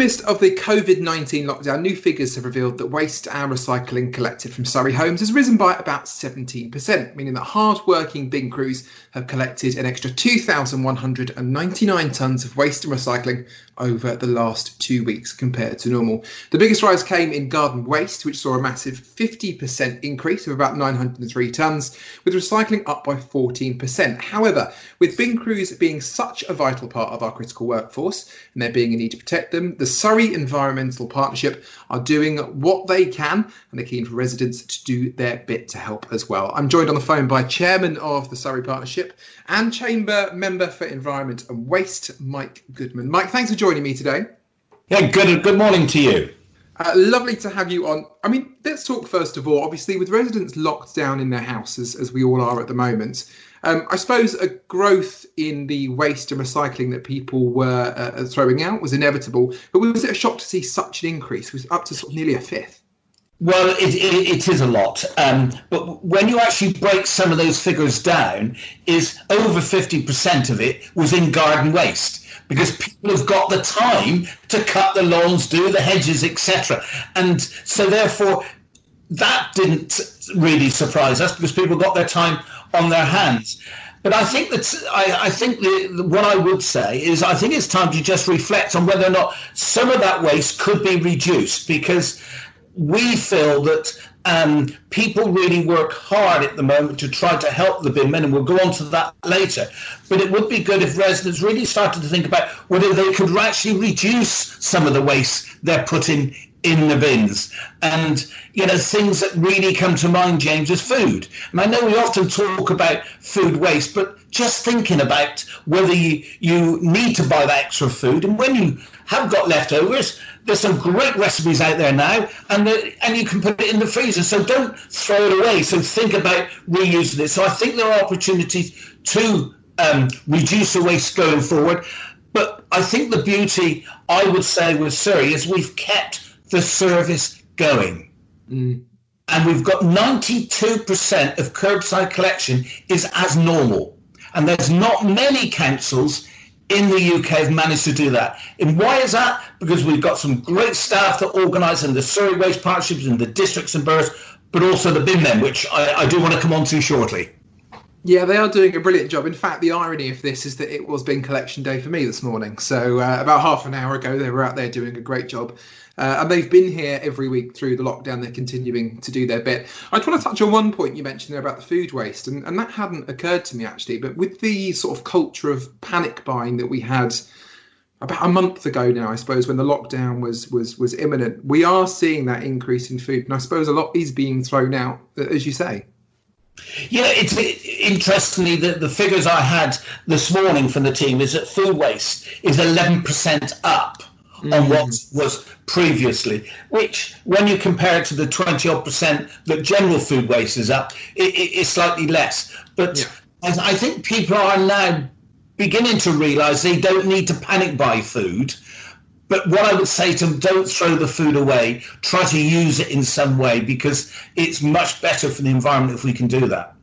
midst of the COVID 19 lockdown, new figures have revealed that waste and recycling collected from Surrey homes has risen by about 17%, meaning that hard working bin crews have collected an extra 2,199 tonnes of waste and recycling over the last two weeks compared to normal. The biggest rise came in garden waste, which saw a massive 50% increase of about 903 tonnes, with recycling up by 14%. However, with bin crews being such a vital part of our critical workforce and there being a need to protect them, the Surrey Environmental Partnership are doing what they can and they're keen for residents to do their bit to help as well. I'm joined on the phone by Chairman of the Surrey Partnership and Chamber Member for Environment and Waste, Mike Goodman. Mike, thanks for joining me today. Yeah, good, good morning to you. Uh, lovely to have you on. I mean, let's talk first of all, obviously, with residents locked down in their houses, as we all are at the moment. Um, I suppose a growth in the waste and recycling that people were uh, throwing out was inevitable, but was it a shock to see such an increase? It was up to sort of nearly a fifth. Well, it, it, it is a lot, um, but when you actually break some of those figures down, is over fifty percent of it was in garden waste because people have got the time to cut the lawns, do the hedges, etc. And so, therefore, that didn't really surprise us because people got their time on their hands. But I think that I, I think the, what I would say is I think it's time to just reflect on whether or not some of that waste could be reduced because we feel that um, people really work hard at the moment to try to help the bin men, and we'll go on to that later. But it would be good if residents really started to think about whether they could actually reduce some of the waste they're putting in the bins. And, you know, things that really come to mind, James, is food. And I know we often talk about food waste, but just thinking about whether you, you need to buy that extra food. And when you have got leftovers, there's some great recipes out there now, and the, and you can put it in the freezer. So don't throw it away. So think about reusing it. So I think there are opportunities to um, reduce the waste going forward. But I think the beauty, I would say, with Surrey is we've kept the service going. Mm. And we've got 92% of curbside collection is as normal. And there's not many councils in the UK have managed to do that. And why is that? Because we've got some great staff that organise in the Surrey Waste Partnerships and the districts and boroughs, but also the bin men, which I, I do want to come on to shortly. Yeah, they are doing a brilliant job. In fact, the irony of this is that it was bin collection day for me this morning. So uh, about half an hour ago, they were out there doing a great job. Uh, and they've been here every week through the lockdown. They're continuing to do their bit. I just want to touch on one point you mentioned there about the food waste, and, and that hadn't occurred to me actually. But with the sort of culture of panic buying that we had about a month ago now, I suppose, when the lockdown was was was imminent, we are seeing that increase in food, and I suppose a lot is being thrown out, as you say. Yeah, it's it, interestingly that the figures I had this morning from the team is that food waste is 11% up mm. on what was previously, which when you compare it to the 20 odd percent that general food waste is up, it, it, it's slightly less. But yeah. I, I think people are now beginning to realize they don't need to panic buy food. But what I would say to them, don't throw the food away. Try to use it in some way because it's much better for the environment if we can do that.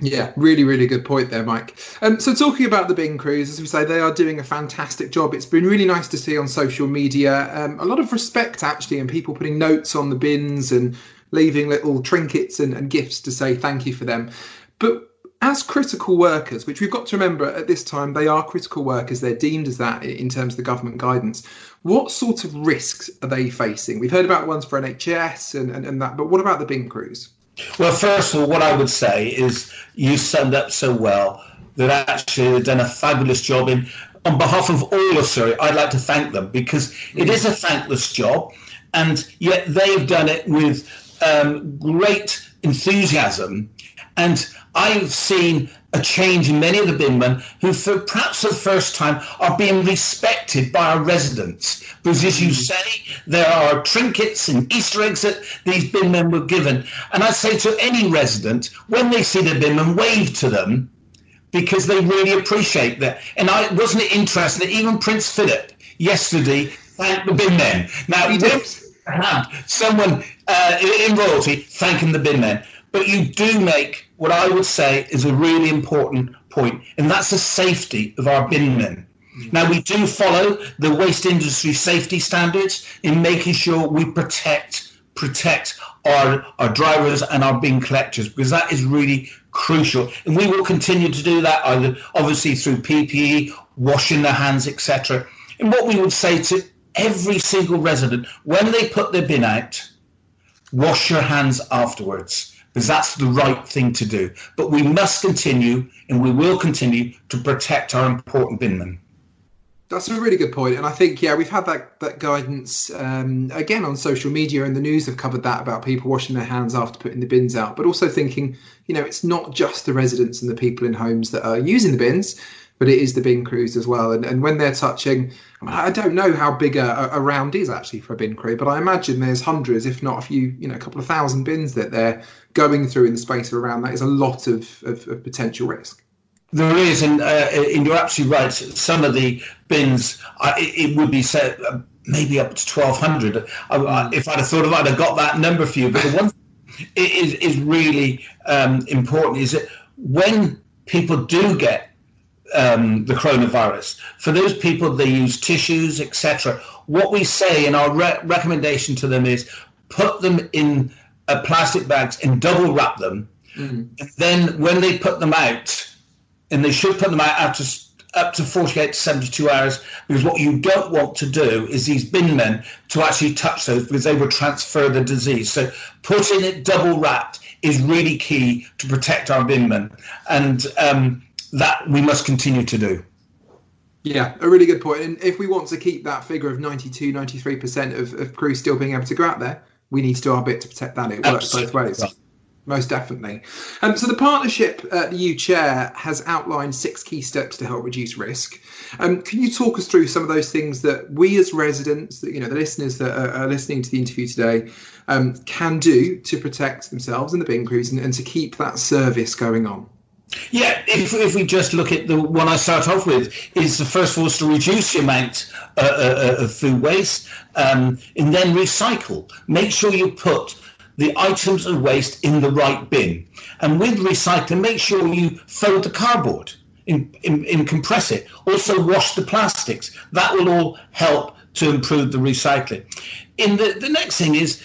Yeah, really, really good point there, Mike. Um, so, talking about the bin crews, as we say, they are doing a fantastic job. It's been really nice to see on social media um, a lot of respect, actually, and people putting notes on the bins and leaving little trinkets and, and gifts to say thank you for them. But as critical workers, which we've got to remember at this time, they are critical workers, they're deemed as that in terms of the government guidance. What sort of risks are they facing? We've heard about ones for NHS and, and, and that, but what about the bin crews? Well, first of all, what I would say is you summed up so well that actually they've done a fabulous job. In on behalf of all of Surrey, I'd like to thank them because it is a thankless job, and yet they've done it with um, great enthusiasm. And I've seen a change in many of the binmen who, for perhaps for the first time, are being respected by our residents. Because, as you mm. say, there are trinkets and Easter eggs that these binmen were given. And I say to any resident, when they see the binmen, wave to them because they really appreciate that. And I wasn't it interesting that even Prince Philip yesterday thanked the binmen. Now, he did have someone uh, in royalty thanking the binmen. But you do make what I would say is a really important point, and that's the safety of our bin men. Now, we do follow the waste industry safety standards in making sure we protect protect our, our drivers and our bin collectors because that is really crucial. And we will continue to do that either obviously through PPE, washing their hands, etc. And what we would say to every single resident when they put their bin out, wash your hands afterwards because that's the right thing to do. But we must continue and we will continue to protect our important binmen. That's a really good point, and I think yeah, we've had that that guidance um, again on social media and the news have covered that about people washing their hands after putting the bins out, but also thinking you know it's not just the residents and the people in homes that are using the bins, but it is the bin crews as well. And and when they're touching, I, mean, I don't know how big a, a round is actually for a bin crew, but I imagine there's hundreds, if not a few, you know, a couple of thousand bins that they're going through in the space of around. That is a lot of, of, of potential risk. There is, and, uh, and you're absolutely right. Some of the bins, uh, it, would be set uh, maybe up to 1,200. Mm. if I'd have thought of it, I'd have got that number for you. But the one is is really um, important is that when people do get um, the coronavirus, for those people they use tissues, etc. What we say in our re- recommendation to them is put them in uh, plastic bags and double wrap them. Mm. And then when they put them out and they should put them out after up to 48 to 72 hours because what you don't want to do is these bin men to actually touch those because they will transfer the disease. So putting it double wrapped is really key to protect our bin men, and um, that we must continue to do. Yeah, a really good point. And if we want to keep that figure of 92, 93% of, of crews still being able to go out there, we need to do our bit to protect that. It works Absolutely. both ways most definitely. Um, so the partnership uh, that you chair has outlined six key steps to help reduce risk. Um, can you talk us through some of those things that we as residents, that you know, the listeners that are, are listening to the interview today, um, can do to protect themselves and the bin crews and, and to keep that service going on? Yeah, if, if we just look at the one I start off with, is the first all to reduce the amount uh, uh, of food waste um, and then recycle. Make sure you put the items of waste in the right bin. And with recycling, make sure you fold the cardboard in, in, in compress it. Also wash the plastics. That will all help to improve the recycling. In the, the next thing is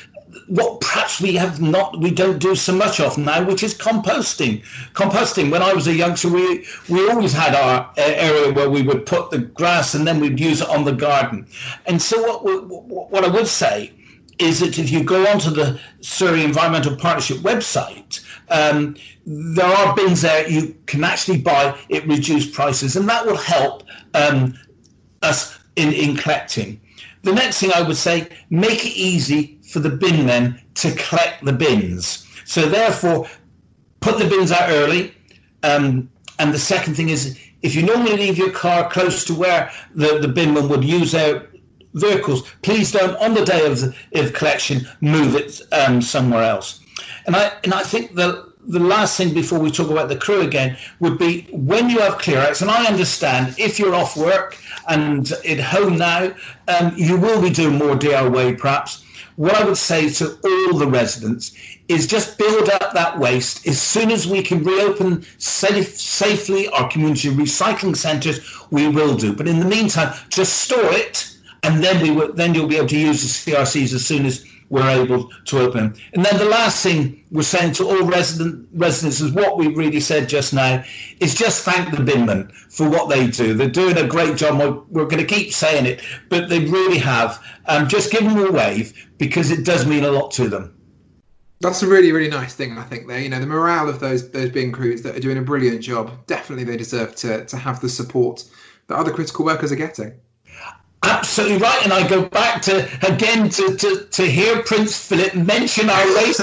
what perhaps we have not we don't do so much of now which is composting. Composting. When i was a youngster we we always had our area where we would put the grass and then we'd use it on the garden. And so what what i would say is that if you go onto the Surrey Environmental Partnership website, um, there are bins there you can actually buy at reduced prices, and that will help um, us in, in collecting. The next thing I would say, make it easy for the bin men to collect the bins. So therefore, put the bins out early. Um, and the second thing is, if you normally leave your car close to where the, the binman would use their vehicles. Please don't, on the day of, the, of collection, move it um, somewhere else. And I and I think the the last thing before we talk about the crew again would be when you have clearouts. And I understand if you're off work and at home now, um, you will be doing more DIY perhaps. What I would say to all the residents is just build up that waste as soon as we can reopen safe, safely our community recycling centres. We will do, but in the meantime, just store it and then we will, then you'll be able to use the CRCs as soon as we're able to open. And then the last thing we're saying to all resident residents is what we really said just now is just thank the binmen for what they do. They're doing a great job. We're, we're going to keep saying it, but they really have. Um, just give them a wave because it does mean a lot to them. That's a really, really nice thing, I think. There, you know, the morale of those those bin crews that are doing a brilliant job. Definitely, they deserve to to have the support that other critical workers are getting. Absolutely right. And I go back to again to, to, to hear Prince Philip mention our race.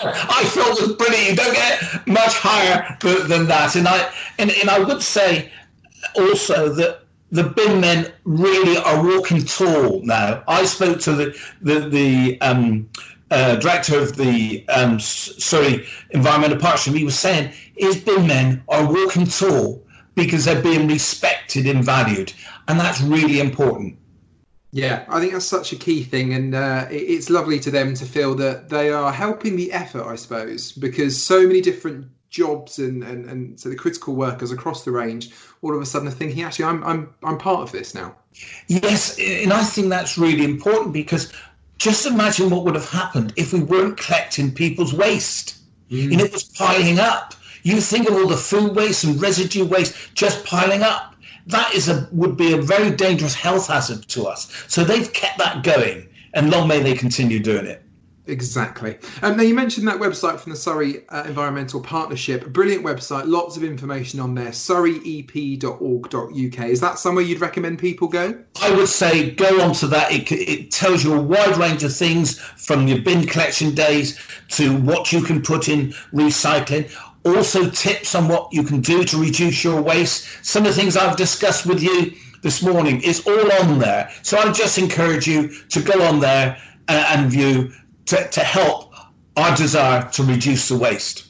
I thought was brilliant. You don't get much higher than that. And I and, and I would say also that the bin men really are walking tall now. I spoke to the the, the um, uh, director of the um, Surrey environmental partnership. He was saying his bin men are walking tall because they're being respected and valued, and that's really important. Yeah, I think that's such a key thing, and uh, it's lovely to them to feel that they are helping the effort, I suppose, because so many different jobs and, and, and so the critical workers across the range all of a sudden are thinking, actually, I'm, I'm, I'm part of this now. Yes, and I think that's really important because just imagine what would have happened if we weren't collecting people's waste mm. and it was piling up. You think of all the food waste and residue waste just piling up. That is a would be a very dangerous health hazard to us. So they've kept that going, and long may they continue doing it. Exactly. Um, now, you mentioned that website from the Surrey uh, Environmental Partnership. A brilliant website, lots of information on there. surreyep.org.uk. Is that somewhere you'd recommend people go? I would say go onto that. It, it tells you a wide range of things from your bin collection days to what you can put in recycling. Also, tips on what you can do to reduce your waste. Some of the things I've discussed with you this morning is all on there. So I just encourage you to go on there uh, and view to, to help our desire to reduce the waste.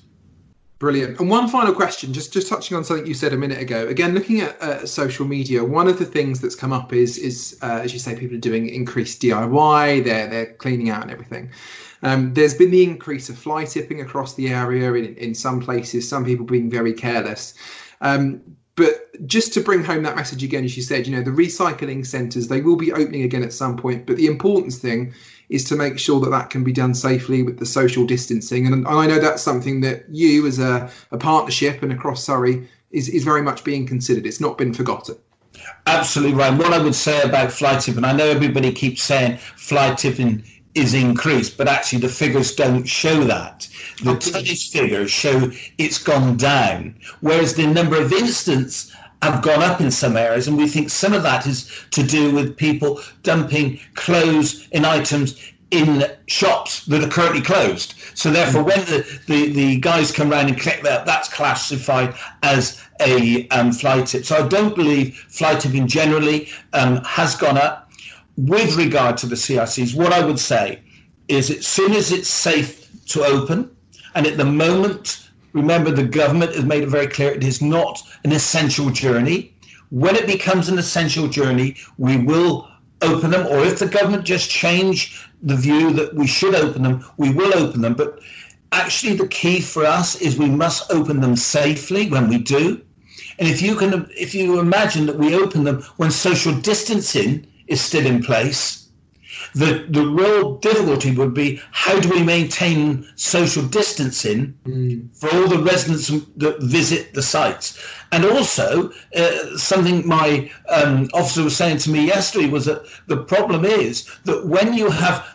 Brilliant. And one final question, just just touching on something you said a minute ago. Again, looking at uh, social media, one of the things that's come up is is uh, as you say, people are doing increased DIY. They're they're cleaning out and everything. Um, there's been the increase of fly tipping across the area in, in some places. Some people being very careless. Um, but just to bring home that message again, as you said, you know, the recycling centres they will be opening again at some point. But the important thing is to make sure that that can be done safely with the social distancing. And I know that's something that you, as a, a partnership and across Surrey, is, is very much being considered. It's not been forgotten. Absolutely right. What I would say about fly tipping, I know everybody keeps saying fly tipping is increased, but actually the figures don't show that. The tonnage figures show it's gone down, whereas the number of incidents have gone up in some areas, and we think some of that is to do with people dumping clothes in items in shops that are currently closed. So therefore, when the, the, the guys come around and collect that, that's classified as a um, fly tip. So I don't believe fly tipping generally um, has gone up. With regard to the CRCs, what I would say is as soon as it's safe to open, and at the moment Remember, the government has made it very clear it is not an essential journey. When it becomes an essential journey, we will open them, or if the government just change the view that we should open them, we will open them. But actually, the key for us is we must open them safely when we do. And if you can, if you imagine that we open them when social distancing is still in place, the, the real difficulty would be how do we maintain social distancing mm. for all the residents that visit the sites? And also, uh, something my um, officer was saying to me yesterday was that the problem is that when you have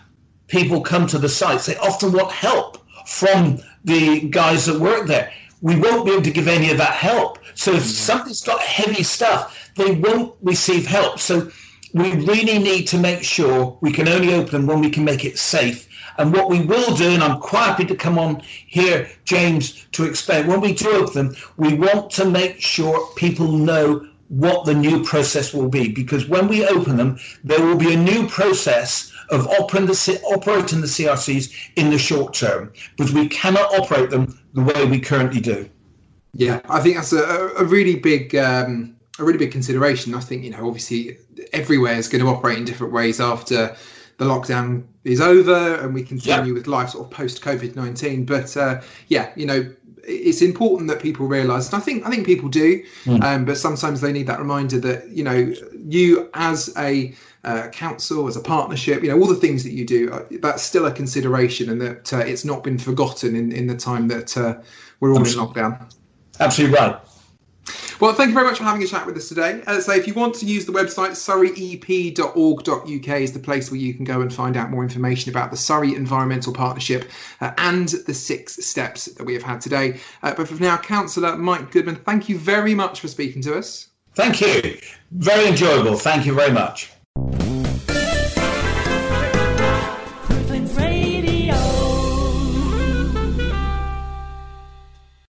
people come to the sites, they often want help from the guys that work there. We won't be able to give any of that help. So if mm. somebody's got heavy stuff, they won't receive help. So we really need to make sure we can only open them when we can make it safe. And what we will do, and I'm quite happy to come on here, James, to explain, when we do open them, we want to make sure people know what the new process will be. Because when we open them, there will be a new process of operating the, operating the CRCs in the short term, because we cannot operate them the way we currently do. Yeah, I think that's a, a really big um, a really big consideration. I think you know, obviously, everywhere is going to operate in different ways after the lockdown is over and we continue with life sort of post COVID nineteen. But uh, yeah, you know, it's important that people realise, and I think I think people do, mm. um, but sometimes they need that reminder that you know, you as a uh, council, as a partnership, you know, all the things that you do, uh, that's still a consideration, and that uh, it's not been forgotten in in the time that uh, we're all Absolutely. in lockdown. Absolutely right. Well, thank you very much for having a chat with us today. Say, if you want to use the website, surreyep.org.uk is the place where you can go and find out more information about the Surrey Environmental Partnership uh, and the six steps that we have had today. Uh, but for now, Councillor Mike Goodman, thank you very much for speaking to us. Thank you. Very enjoyable. Thank you very much.